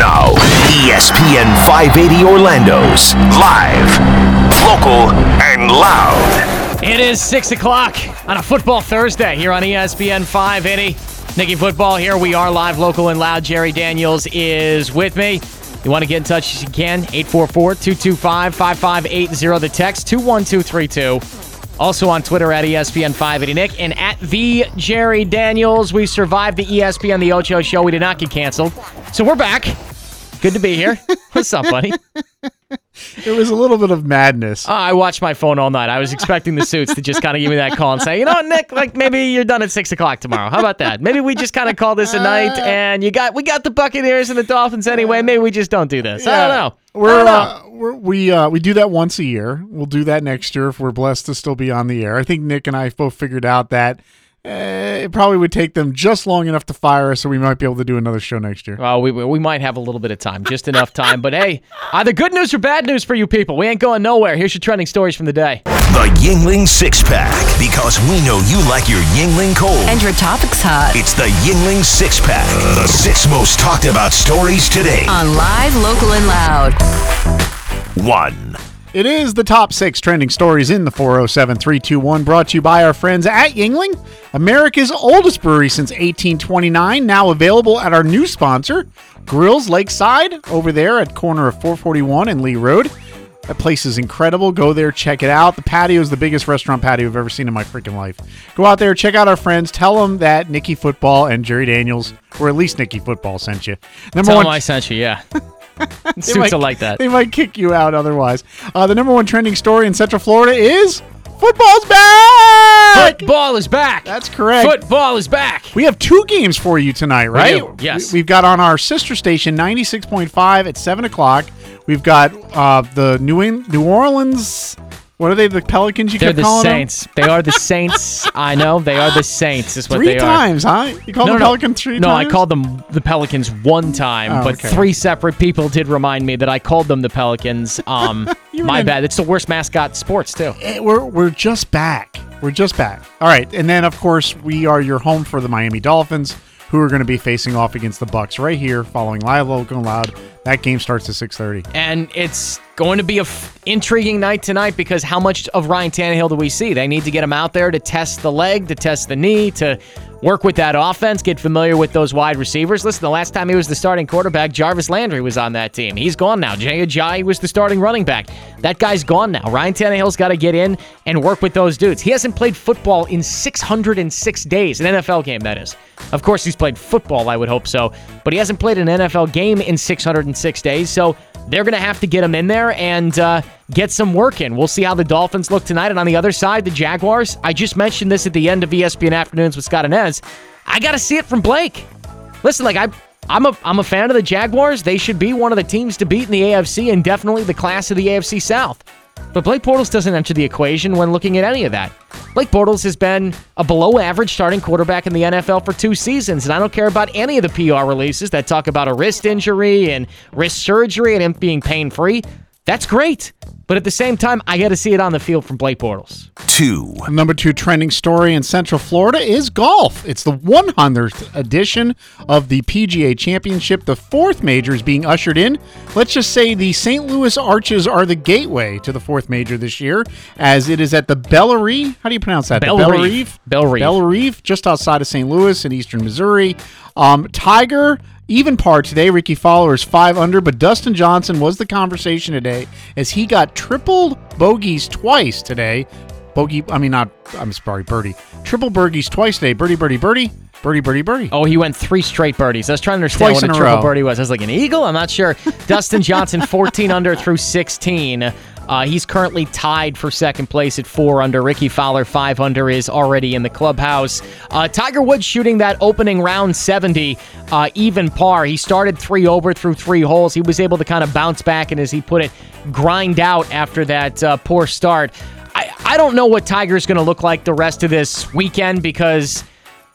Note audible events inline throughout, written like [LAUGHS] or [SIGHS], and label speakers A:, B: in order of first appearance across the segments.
A: Now, ESPN 580 Orlando's live, local, and loud.
B: It is 6 o'clock on a football Thursday here on ESPN 580. Nicky Football here. We are live, local, and loud. Jerry Daniels is with me. You want to get in touch you can, 844-225-5580. The text, 21232. Also on Twitter at E ESPN 580 Nick and at the Jerry Daniels. We survived the ESPN The Ocho Show. We did not get canceled. So we're back. Good to be here. [LAUGHS] What's up, buddy?
C: It was a little bit of madness.
B: Uh, I watched my phone all night. I was expecting the suits to just kind of give me that call and say, you know what, Nick, like maybe you're done at six o'clock tomorrow. How about that? Maybe we just kind of call this a night, and you got we got the Buccaneers and the Dolphins anyway. Maybe we just don't do this. I don't know.
C: We're,
B: I don't know.
C: uh, we're we uh, we do that once a year. We'll do that next year if we're blessed to still be on the air. I think Nick and I both figured out that uh, it probably would take them just long enough to fire us, so we might be able to do another show next year.
B: well, we we might have a little bit of time, just enough time. But hey, either good news or bad news for you people. We ain't going nowhere. Here's your trending stories from the day.
A: The Yuengling Six Pack, because we know you like your Yuengling cold.
D: And your topics hot.
A: It's the Yuengling Six Pack, the six most talked about stories today.
D: On live, local, and loud.
A: One.
C: It is the top six trending stories in the 407 321, brought to you by our friends at Yuengling, America's oldest brewery since 1829, now available at our new sponsor, Grills Lakeside, over there at corner of 441 and Lee Road. That place is incredible. Go there, check it out. The patio is the biggest restaurant patio I've ever seen in my freaking life. Go out there, check out our friends. Tell them that Nicky Football and Jerry Daniels, or at least Nicky Football, sent you. Number
B: Tell
C: one,
B: I sent you. Yeah. [LAUGHS]
C: they
B: Suits
C: might-
B: are like that.
C: They might kick you out otherwise. Uh, the number one trending story in Central Florida is football's back.
B: Football is back.
C: That's correct.
B: Football is back.
C: We have two games for you tonight, right?
B: do, yes.
C: We, have got on our sister station, 96.5 at 7 o'clock. We've got uh, the New, In- New Orleans. What are they? The Pelicans? You
B: They're
C: kept
B: the
C: calling them?
B: Saints. They are the Saints. [LAUGHS] I know they are the Saints. Is what
C: Three
B: they are.
C: times, huh? You called
B: no,
C: the
B: no.
C: Pelicans three
B: no,
C: times?
B: No, I called them the Pelicans one time,
C: Oh,
B: but
C: okay.
B: three separate people did remind me that I called them the Pelicans. [LAUGHS] Um, my
C: in-
B: bad. It's the worst mascot sports too.
C: Eh, we're we're just back. We're just back. All right, and then of course we are your home for the Miami Dolphins, who are going to be facing off against the Bucs right here, following live, local, loud. That game starts at six thirty.
B: And it's going to be a f- intriguing night tonight because how much of Ryan Tannehill do we see? They need to get him out there to test the leg, to test the knee, to work with that offense, get familiar with those wide receivers. Listen, the last time he was the starting quarterback, Jarvis Landry was on that team. He's gone now. Jay Ajayi was the starting running back. That guy's gone now. Ryan Tannehill's got to get in and work with those dudes. He hasn't played football in 606 days, an NFL game, that is. Of course, he's played football, I would hope so, but he hasn't played an NFL game in 606 days, so they're going to have to get him in there and uh, get some work in. We'll see how the Dolphins look tonight. And on the other side, the Jaguars. I just mentioned this at the end of ESPN Afternoons with Scott Inez. I got to see it from Blake. Listen, like I, I'm a I'm a fan of the Jaguars. They should be one of the teams to beat in the AFC and definitely the class of the AFC South. But Blake Bortles doesn't enter the equation when looking at any of that. Blake Bortles has been a below average starting quarterback in the NFL for two seasons, and I don't care about any of the PR releases that talk about a wrist injury and wrist surgery and him being pain free. That's great. But at the same time, I got to see it on the field from Blake Bortles.
A: Two.
C: Number two trending story in Central Florida is golf. It's the 100th edition of the PGA Championship. The fourth major is being ushered in. Let's just say the St. Louis Arches are the gateway to the fourth major this year, as it is at the Bellerive. How do you pronounce that?
B: Belle
C: the
B: Reeve. Belle Reeve.
C: Just outside of St. Louis in eastern Missouri. Um, Tiger. Even par today, Rickie Fowler is five under, but Dustin Johnson was the conversation today as he got triple bogeys twice today. Bogey, I mean, not, I'm sorry, birdie. Triple birdies twice today. Birdie, birdie, birdie, birdie, birdie, birdie.
B: Oh, he went three straight birdies. I was trying to understand
C: Twice
B: what a triple
C: row.
B: birdie was. I was like, an eagle? I'm not sure. [LAUGHS] Dustin Johnson, 14 under through 16. Uh, he's currently tied for second place at four under. Rickie Fowler, five under, is already in the clubhouse. Uh, Tiger Woods shooting that opening round 70, uh, even par. He started three over through three holes. He was able to kind of bounce back and, as he put it, grind out after that uh, poor start. I, I don't know what Tiger's going to look like the rest of this weekend because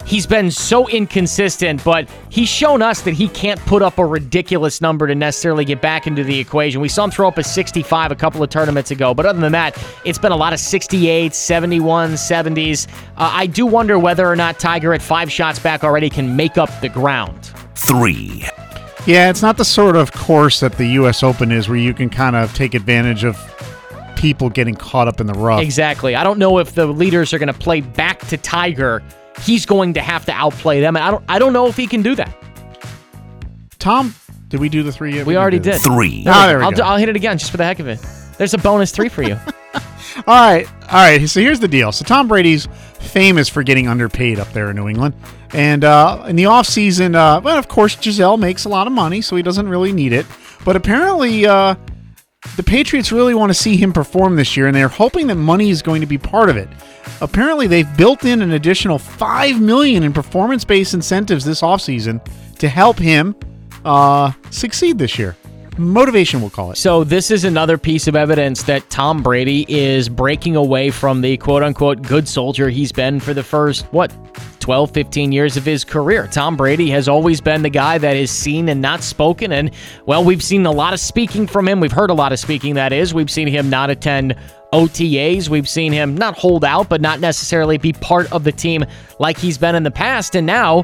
B: he's been so inconsistent, but he's shown us that he can't put up a ridiculous number to necessarily get back into the equation. We saw him throw up a 65 a couple of tournaments ago, but other than that, it's been a lot of 68, 71, 70s. Uh, I do wonder whether or not Tiger at five shots back already can make up the ground.
A: Three.
C: Yeah, it's not the sort of course that the U.S. Open is, where you can kind of take advantage of people getting caught up in the rough.
B: Exactly. I don't know if the leaders are going to play back to Tiger. He's going to have to outplay them. And I don't. I don't know if he can do that.
C: Tom, did we do the three yet?
B: We already did.
A: Three.
C: Ah, there we
B: I'll,
C: go.
B: do- I'll hit it again just for the heck of it. There's a bonus three for you. [LAUGHS]
C: All right, all right. So here's the deal. So Tom Brady's famous for getting underpaid up there in New England, and uh, in the offseason, uh, well, of course, Gisele makes a lot of money, so he doesn't really need it. But apparently, uh, the Patriots really want to see him perform this year, and they're hoping that money is going to be part of it. Apparently, they've built in an additional five million in performance-based incentives this offseason to help him uh, succeed this year. Motivation, we'll call it.
B: So this is another piece of evidence that Tom Brady is breaking away from the quote unquote good soldier he's been for the first what 12 15 years of his career. Tom Brady has always been the guy that is seen and not spoken and well we've seen a lot of speaking from him. We've heard a lot of speaking that is. We've seen him not attend OTAs. We've seen him not hold out but not necessarily be part of the team like he's been in the past and now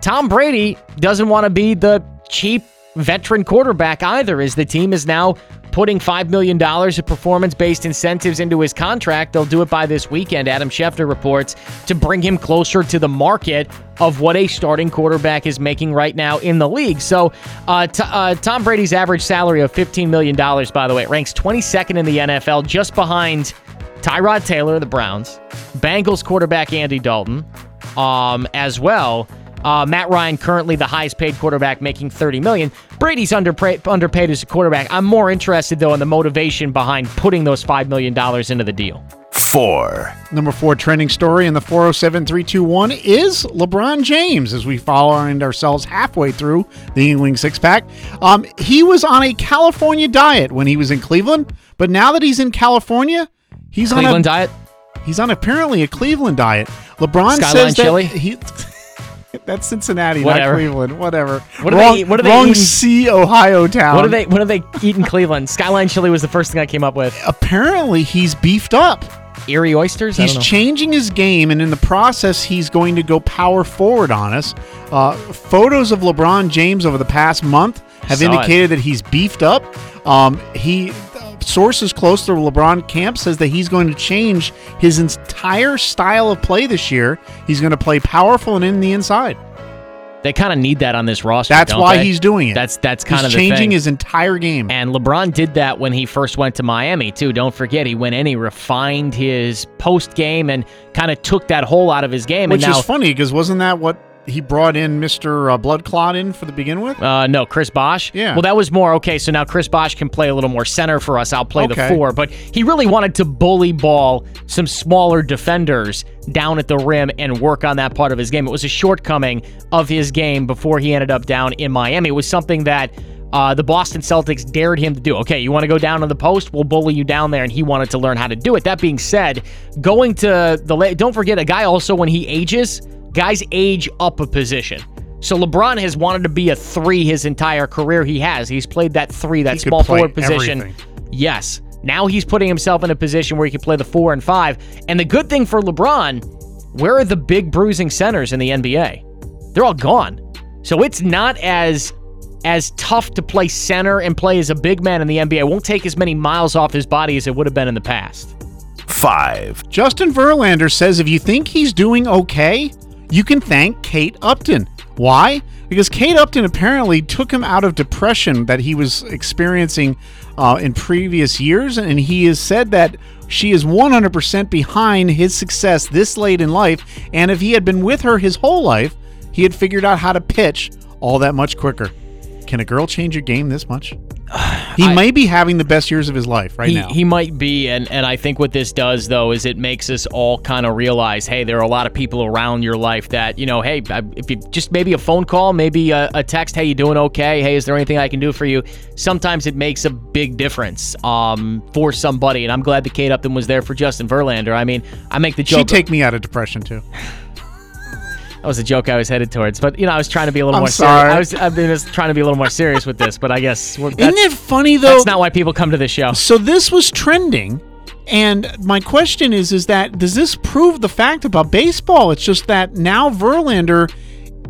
B: Tom Brady doesn't want to be the cheap veteran quarterback either, as the team is now putting $5 million of performance based incentives into his contract. They'll do it by this weekend, Adam Schefter reports, to bring him closer to the market of what a starting quarterback is making right now in the league. So, uh, t- uh, Tom Brady's average salary of $15 million, by the way, ranks 22nd in the NFL, just behind Tyrod Taylor, of the Browns, Bengals quarterback Andy Dalton, um, as well. Uh, Matt Ryan currently the highest paid quarterback, making thirty million. Brady's underpaid, underpaid as a quarterback. I'm more interested though in the motivation behind putting those five million dollars into the deal.
A: Four.
C: Number four trending story in the 407321 is LeBron James as we find ourselves halfway through the Yuengling six pack. Um, he was on a California diet when he was in Cleveland, but now that he's in California, he's
B: Cleveland
C: on a Cleveland
B: diet.
C: he's on apparently a Cleveland diet. LeBron
B: Skyline
C: says that
B: chili?
C: he. That's Cincinnati,
B: Whatever.
C: not Cleveland. Whatever.
B: What do
C: wrong,
B: they eat- what do they
C: wrong C, Ohio town.
B: What do they What do they eat in Cleveland? Skyline chili was the first thing I came up with.
C: Apparently, he's beefed up.
B: Erie oysters.
C: He's changing his game, and in the process, he's going to go power forward on us. Uh, photos of LeBron James over the past month have
B: Saw it.
C: indicated that he's beefed up. Um, he sources close to LeBron camp says that he's going to change his entire style of play this year. He's going to play powerful and in the inside.
B: They kind of need that on this roster.
C: That's why
B: they?
C: he's doing it.
B: That's that's kind of
C: changing
B: thing.
C: his entire game.
B: And LeBron did that when he first went to Miami, too. Don't forget, he went in, he refined his post game and kind of took that hole out of his game.
C: Which
B: and now,
C: is funny because wasn't that what he brought in Mr. Uh, Blood Clot in for the begin with?
B: Uh, no, Chris Bosh.
C: Yeah.
B: Well, that was more okay. So now Chris Bosh can play a little more center for us. I'll play
C: Okay.
B: the four, but he really wanted to bully ball some smaller defenders down at the rim and work on that part of his game. It was a shortcoming of his game before he ended up down in Miami. It was something that. Uh, the Boston Celtics dared him to do. Okay, you want to go down to the post? We'll bully you down there, and he wanted to learn how to do it. That being said, going to the don't forget a guy also when he ages, guys age up a position. So LeBron has wanted to be a three his entire career. He has. He's played that three, that
C: He
B: small forward position.
C: everything.
B: Yes. Now he's putting himself in a position where he can play the four and five. And the good thing for LeBron, where are the big bruising centers in the NBA? They're all gone. So it's not as as tough to play center and play as a big man in the NBA. It won't take as many miles off his body as it would have been in the past.
A: Five.
C: Justin Verlander says if you think he's doing okay, you can thank Kate Upton. Why? Because Kate Upton apparently took him out of depression that he was experiencing uh, in previous years, and he has said that she is 100% behind his success this late in life. And if he had been with her his whole life, he had figured out how to pitch all that much quicker. Can a girl change your game this much? [SIGHS] He may be having the best years of his life right
B: he,
C: now.
B: he might be, and, and I think what this does though is it makes us all kind of realize, hey, there are a lot of people around your life that you know, hey, if you just maybe a phone call, maybe a, a text, hey, you doing okay? Hey, is there anything I can do for you? Sometimes it makes a big difference um, for somebody, and I'm glad that Kate Upton was there for Justin Verlander. I mean, I make the joke.
C: She'd take me out of depression too. [LAUGHS]
B: that was a joke I was headed towards, but you know, I was trying to be a little
C: I'm
B: more
C: sorry.
B: serious. I was, I've been just trying to be a little more serious with this, but I guess we're,
C: Isn't it funny though?
B: that's not why people come to this show.
C: so this was trending, and my question is: is that does this prove the fact about baseball? It's just that now Verlander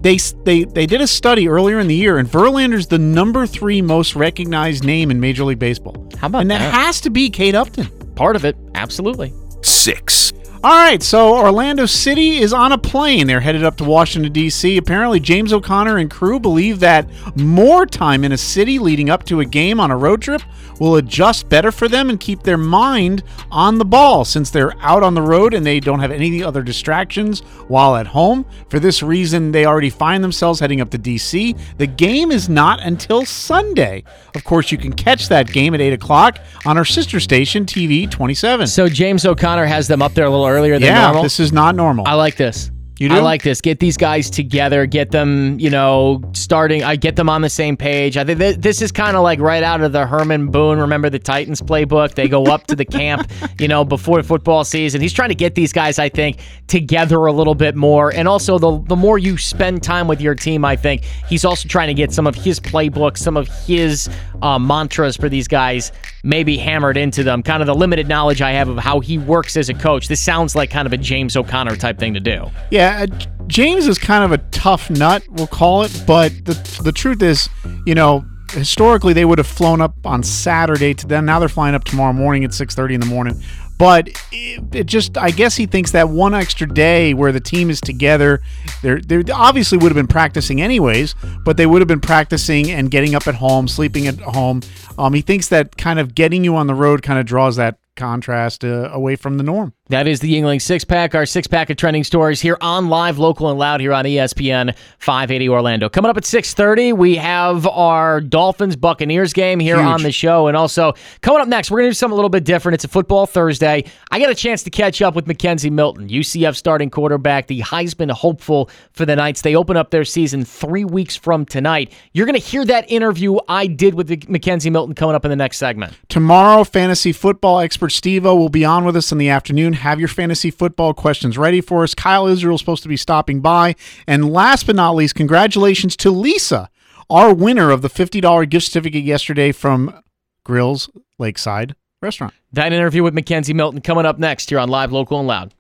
C: They they they did a study earlier in the year, and Verlander's the number three most recognized name in Major League Baseball.
B: How about
C: and that,
B: that?
C: has to be Kate Upton.
B: Part of it, absolutely.
A: Six.
C: All right, so Orlando City is on a plane. They're headed up to Washington, D.C. Apparently, James O'Connor and crew believe that more time in a city leading up to a game on a road trip will adjust better for them and keep their mind on the ball since they're out on the road and they don't have any other distractions while at home. For this reason, they already find themselves heading up to D.C. The game is not until Sunday. Of course, you can catch that game at 8 o'clock on our sister station, TV 27.
B: So James O'Connor has them up there a little earlier than
C: yeah,
B: normal.
C: this is not normal.
B: I like this.
C: You do?
B: I like this. Get these guys together. Get them, you know, starting. I get them on the same page. I think th- this is kind of like right out of the Herman Boone. Remember the Titans playbook? They go up to the camp, [LAUGHS] you know, before football season. He's trying to get these guys, I think, together a little bit more. And also, the the more you spend time with your team, I think he's also trying to get some of his playbook, some of his uh, mantras for these guys, maybe hammered into them. Kind of the limited knowledge I have of how he works as a coach. This sounds like kind of a James O'Connor type thing to do.
C: Yeah, uh, James is kind of a tough nut, we'll call it. But the the truth is, you know, historically they would have flown up on Saturday to them. Now they're flying up tomorrow morning at six thirty in the morning. But it, it just, I guess he thinks that one extra day where the team is together, they're, they obviously would have been practicing anyways, but they would have been practicing and getting up at home, sleeping at home. Um, he thinks that kind of getting you on the road kind of draws that contrast uh, away from the norm.
B: That is the Yuengling six pack, our six pack of trending stories here on live, local, and loud here on ESPN 580 Orlando. Coming up at 6:30, we have our Dolphins Buccaneers game here
C: Huge.
B: on the show, and also coming up next, we're gonna do something a little bit different. It's a football Thursday. I got a chance to catch up with McKenzie Milton, UCF starting quarterback, the Heisman hopeful for the Knights. They open up their season three weeks from tonight. You're gonna hear that interview I did with the McKenzie Milton coming up in the next segment.
C: Tomorrow, fantasy football expert Steve O will be on with us in the afternoon. Have your fantasy football questions ready for us. Kyle Israel is supposed to be stopping by. And last but not least, congratulations to Lisa, our winner of the $50 gift certificate yesterday from Grills Lakeside Restaurant.
B: That interview with McKenzie Milton coming up next here on Live, Local, and Loud.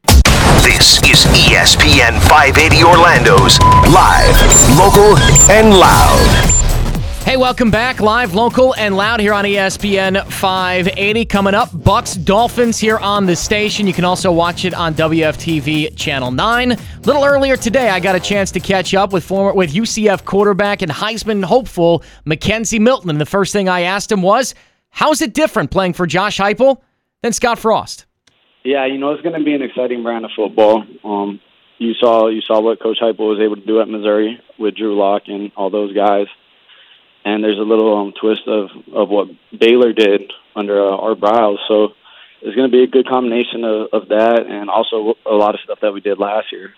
A: This is ESPN 580 Orlando's live, local, and loud.
B: Hey, welcome back. Live, local, and loud here on ESPN 580. Coming up, Bucs Dolphins here on the station. You can also watch it on WFTV Channel 9. A little earlier today, I got a chance to catch up with former with UCF quarterback and Heisman hopeful McKenzie Milton. And the first thing I asked him was, "How's it different playing for Josh Heupel than Scott Frost?"
E: Yeah, you know it's going to be an exciting brand of football. Um, you saw you saw what Coach Heupel was able to do at Missouri with Drew Lock and all those guys, and there's a little um, twist of of what Baylor did under uh, Art Briles. So it's going to be a good combination of, of that and also a lot of stuff that we did last year.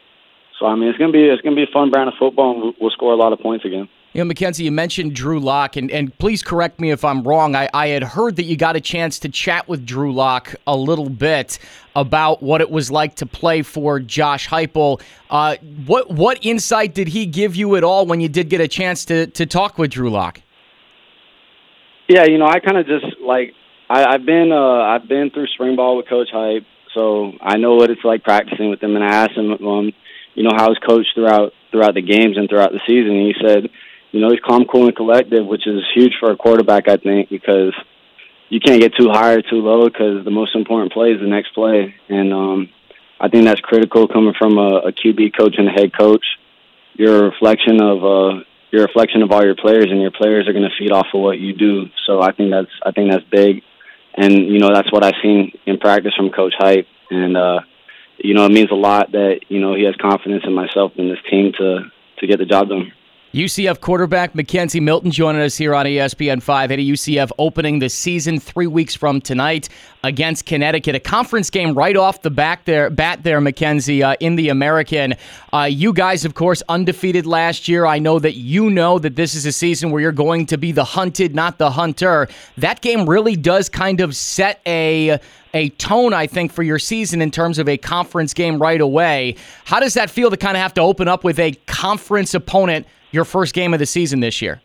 E: So I mean, it's going to be it's going to be a fun brand of football, and we'll- we'll score a lot of points again.
B: You know, McKenzie, you mentioned Drew Lock, and, and please correct me if I'm wrong. I, I had heard that you got a chance to chat with Drew Lock a little bit about what it was like to play for Josh Heupel. Uh, what what insight did he give you at all when you did get a chance to to talk with Drew Lock?
E: Yeah, you know, I kind of just like I, I've been uh, I've been through spring ball with Coach Hype, so I know what it's like practicing with him. And I asked him, um, you know, how he's coached throughout throughout the games and throughout the season. And he said, you know, he's calm, cool, and collective, which is huge for a quarterback, I think, because you can't get too high or too low because the most important play is the next play, and um, I think that's critical coming from a, a QB coach and a head coach. You're a reflection of uh, you're a reflection of all your players, and your players are going to feed off of what you do. So I think that's I think that's big, and you know that's what I've seen in practice from Coach Hype, and uh, you know it means a lot that you know he has confidence in myself and this team to to get the job done.
B: UCF quarterback McKenzie Milton joining us here on ESPN 580. UCF opening the season three weeks from tonight against Connecticut. A conference game right off the back there, bat there, McKenzie, uh, in the American. Uh, you guys, of course, undefeated last year. I know that you know that this is a season where you're going to be the hunted, not the hunter. That game really does kind of set a a tone, I think, for your season in terms of a conference game right away. How does that feel to kind of have to open up with a conference opponent your first game of the season this year?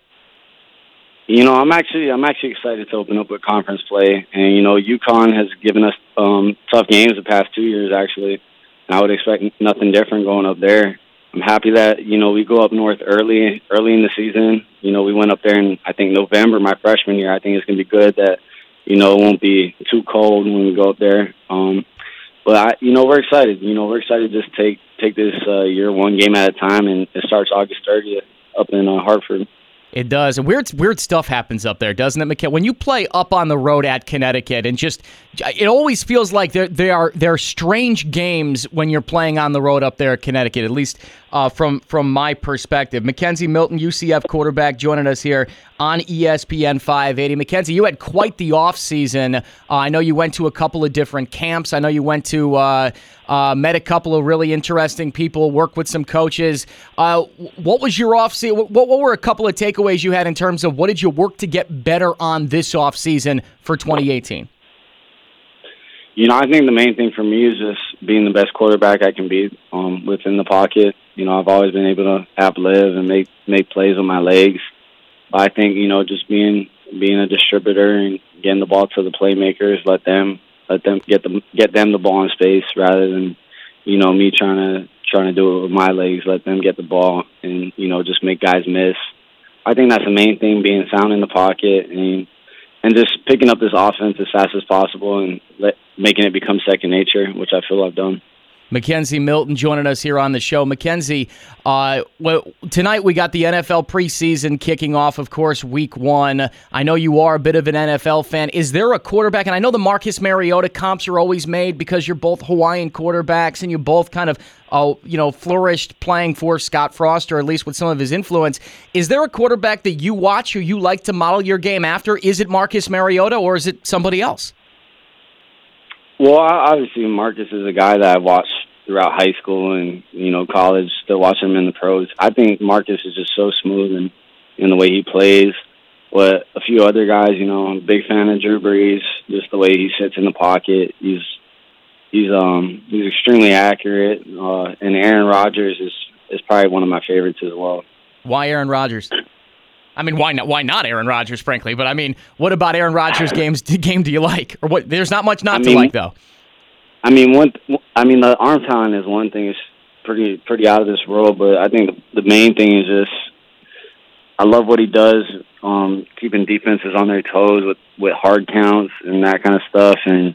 E: You know, I'm actually I'm actually excited to open up with conference play, and you know, UConn has given us um, tough games the past two years actually, and I would expect nothing different going up there. I'm happy that you know we go up north early, early in the season. You know, we went up there in I think November, my freshman year. I think it's gonna be good that you know it won't be too cold when we go up there. Um, but I, you know, we're excited. You know, we're excited to just take take this uh, year one game at a time, and it starts August 30th up in uh, Hartford.
B: It does. Weird weird stuff happens up there, doesn't it, McKenna? When you play up on the road at Connecticut and just it always feels like there there are there are strange games when you're playing on the road up there at Connecticut, at least uh, from from my perspective. McKenzie Milton, UCF quarterback, joining us here on ESPN 580. McKenzie, you had quite the off season. Uh, I know you went to a couple of different camps. I know you went to uh, uh, met a couple of really interesting people, worked with some coaches. Uh, what was your off season? What, what were a couple of takeaways you had in terms of what did you work to get better on this off season for 2018?
E: You know, I think the main thing for me is just being the best quarterback I can be um, within the pocket. You know, I've always been able to have live and make make plays with my legs. But I think you know, just being being a distributor and getting the ball to the playmakers, let them let them get them get them the ball in space rather than you know me trying to trying to do it with my legs. Let them get the ball and you know just make guys miss. I think that's the main thing: being sound in the pocket and and just picking up this offense as fast as possible and let, making it become second nature, which I feel I've done.
B: McKenzie Milton joining us here on the show. McKenzie, uh, well, tonight we got the NFL preseason kicking off, of course, week one. I know you are a bit of an NFL fan. Is there a quarterback? And I know the Marcus Mariota comps are always made because you're both Hawaiian quarterbacks and you both kind of, uh, you know, flourished playing for Scott Frost, or at least with some of his influence. Is there a quarterback that you watch who you like to model your game after? Is it Marcus Mariota or is it somebody else?
E: Well, obviously Marcus is a guy that I've watched throughout high school and you know college. Still watching him in the pros. I think Marcus is just so smooth and in the way he plays. But a few other guys, you know, I'm a big fan of Drew Brees. Just the way he sits in the pocket. He's he's um he's extremely accurate. Uh, and Aaron Rodgers is is probably one of my favorites as well.
B: Why Aaron Rodgers? I mean, why not? Why not Aaron Rodgers? Frankly, but I mean, what about Aaron Rodgers' games? [LAUGHS] Game do you like, or what? There's not much not I to like, though.
E: I mean, one. I mean, the arm talent is one thing. It's pretty pretty out of this world, but I think the, the main thing is just I love what he does, um, keeping defenses on their toes with with hard counts and that kind of stuff. And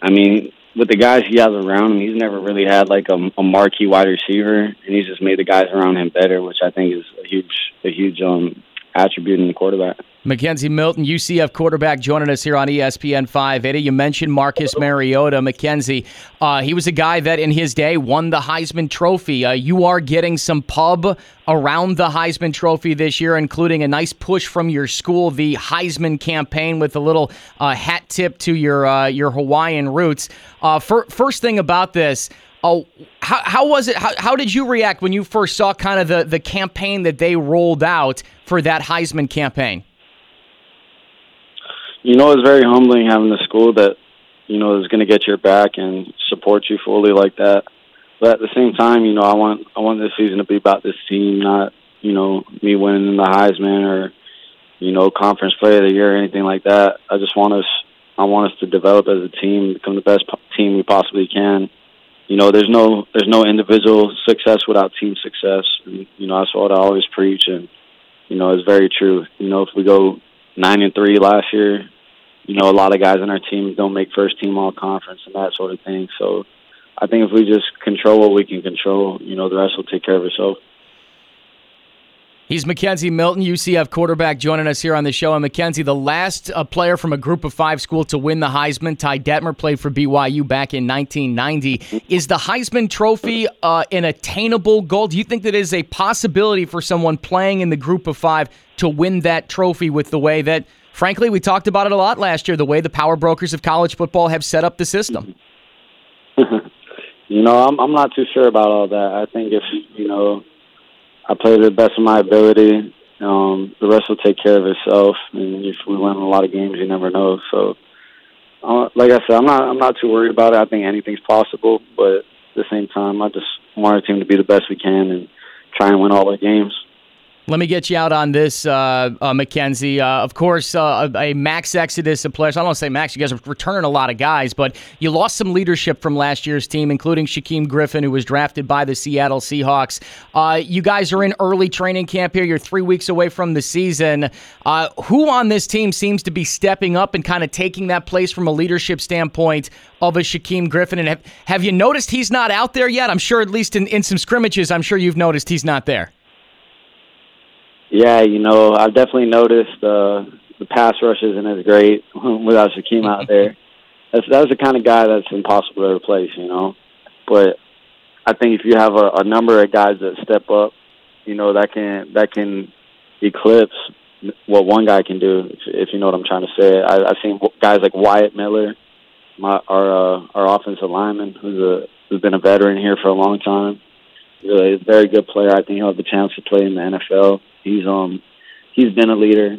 E: I mean, with the guys he has around him, he's never really had like a, a marquee wide receiver, and he's just made the guys around him better, which I think is a huge a huge um attribute in the quarterback.
B: McKenzie Milton, UCF quarterback, joining us here on ESPN 580. You mentioned Marcus Mariota. McKenzie, uh, he was a guy that in his day won the Heisman Trophy. Uh, you are getting some pub around the Heisman Trophy this year, including a nice push from your school, the Heisman campaign, with a little uh, hat tip to your uh, your Hawaiian roots. Uh, first thing about this, Oh, how, how was it? How, how did you react when you first saw kind of the, the campaign that they rolled out for that Heisman campaign?
E: You know, it's very humbling having a school that, you know, is going to get your back and support you fully like that. But at the same time, you know, I want I want this season to be about this team, not you know me winning the Heisman or you know conference player of the year or anything like that. I just want us I want us to develop as a team, become the best team we possibly can, you know, there's no there's no individual success without team success. And, you know, that's what I always preach, and you know, it's very true. You know, if we go nine and three last year, you know, a lot of guys on our team don't make first team all conference and that sort of thing. So, I think if we just control what we can control, you know, the rest will take care of itself.
B: He's McKenzie Milton, UCF quarterback, joining us here on the show. And McKenzie, the last uh, player from a group of five school to win the Heisman, Ty Detmer, played for BYU back in 1990. Is the Heisman Trophy uh, an attainable goal? Do you think that is a possibility for someone playing in the group of five to win that trophy with the way that, frankly, we talked about it a lot last year, the way the power brokers of college football have set up the system? [LAUGHS]
E: you know, I'm, I'm not too sure about all that. I think if, you know, I play to the best of my ability. Um, the rest will take care of itself. And if we win a lot of games, you never know. So, uh, like I said, I'm not I'm not too worried about it. I think anything's possible, but at the same time, I just want our team to be the best we can and try and win all our games.
B: Let me get you out on this, uh, uh, McKenzie. Uh, of course, uh, a max exodus of players. I don't want to say max. You guys are returning a lot of guys, but you lost some leadership from last year's team, including Shaquem Griffin, who was drafted by the Seattle Seahawks. Uh, you guys are in early training camp here. You're three weeks away from the season. Uh, who on this team seems to be stepping up and kind of taking that place from a leadership standpoint of a Shaquem Griffin? And have, have you noticed he's not out there yet? I'm sure, at least in, in some scrimmages, I'm sure you've noticed he's not there.
E: Yeah, you know, I've definitely noticed uh, the pass rush isn't as great [LAUGHS] without Shaquem out there. [LAUGHS] That's that's the kind of guy that's impossible to replace, you know. But I think if you have a, a number of guys that step up, you know, that can that can eclipse what one guy can do. If, if you know what I'm trying to say, I, I've seen guys like Wyatt Miller, my, our uh, our offensive lineman, who's a who's been a veteran here for a long time. Really, a very good player. I think he'll have the chance to play in the NFL. He's um he's been a leader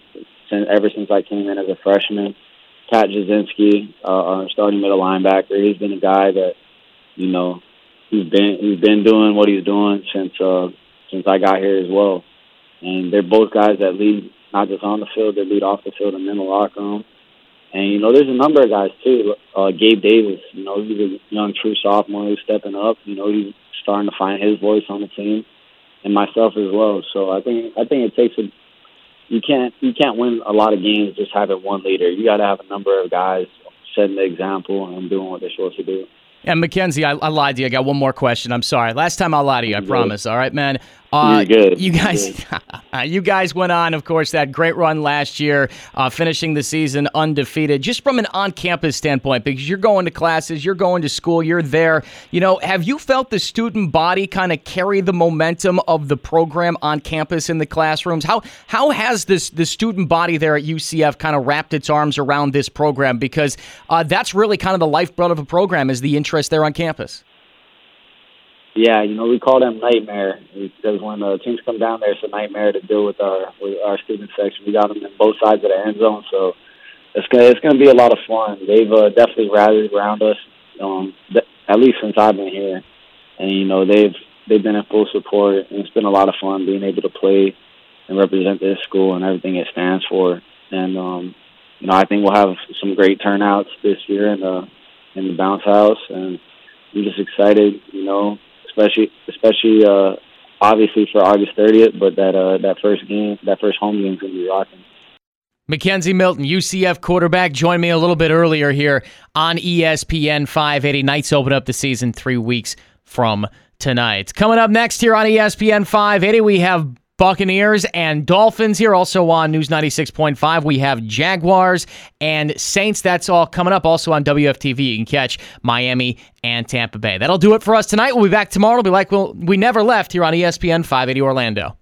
E: since ever since I came in as a freshman. Pat Jasinski, uh, our starting middle linebacker, he's been a guy that you know he's been he's been doing what he's doing since uh since I got here as well. And they're both guys that lead not just on the field, they lead off the field and in the locker room. And you know, there's a number of guys too. Uh, Gabe Davis, you know, he's a young true sophomore who's stepping up. You know, he's starting to find his voice on the team and myself as well. So I think I think it takes a you can't you can't win a lot of games just having one leader. You got to have a number of guys setting the example and doing what they're supposed to do.
B: And McKenzie, I, I, lied to you. I got one more question. I'm sorry. Last time I lied to you, I promise. All right, man.
E: Uh.
B: You guys, [LAUGHS] you guys went on, of course, that great run last year, uh, finishing the season undefeated. Just from an on-campus standpoint, because you're going to classes, you're going to school, you're there. You know, have you felt the student body kind of carry the momentum of the program on campus in the classrooms? How how has this the student body there at UCF kind of wrapped its arms around this program? Because uh, that's really kind of the lifeblood of a program is the interest there on campus.
E: Yeah, you know, we call them nightmare because when the teams come down there, it's a nightmare to deal with our with our student section. We got them in both sides of the end zone, so it's gonna it's gonna be a lot of fun. They've uh, definitely rallied around us, um, at least since I've been here, and you know they've they've been in full support, and it's been a lot of fun being able to play and represent this school and everything it stands for. And um, you know, I think we'll have some great turnouts this year in the in the bounce house, and I'm just excited. You know, especially especially uh, obviously for August 30th, but that uh, that first game, that first home game is gonna be rocking.
B: McKenzie Milton, UCF quarterback, joined me a little bit earlier here on ESPN 580. Knights open up the season three weeks from tonight. Coming up next here on ESPN 580, we have Buccaneers and Dolphins here. Also on News 96.5, we have Jaguars and Saints. That's all coming up. Also on WFTV, you can catch Miami and Tampa Bay. That'll do it for us tonight. We'll be back tomorrow. It'll be like well, we never left here on ESPN 580 Orlando.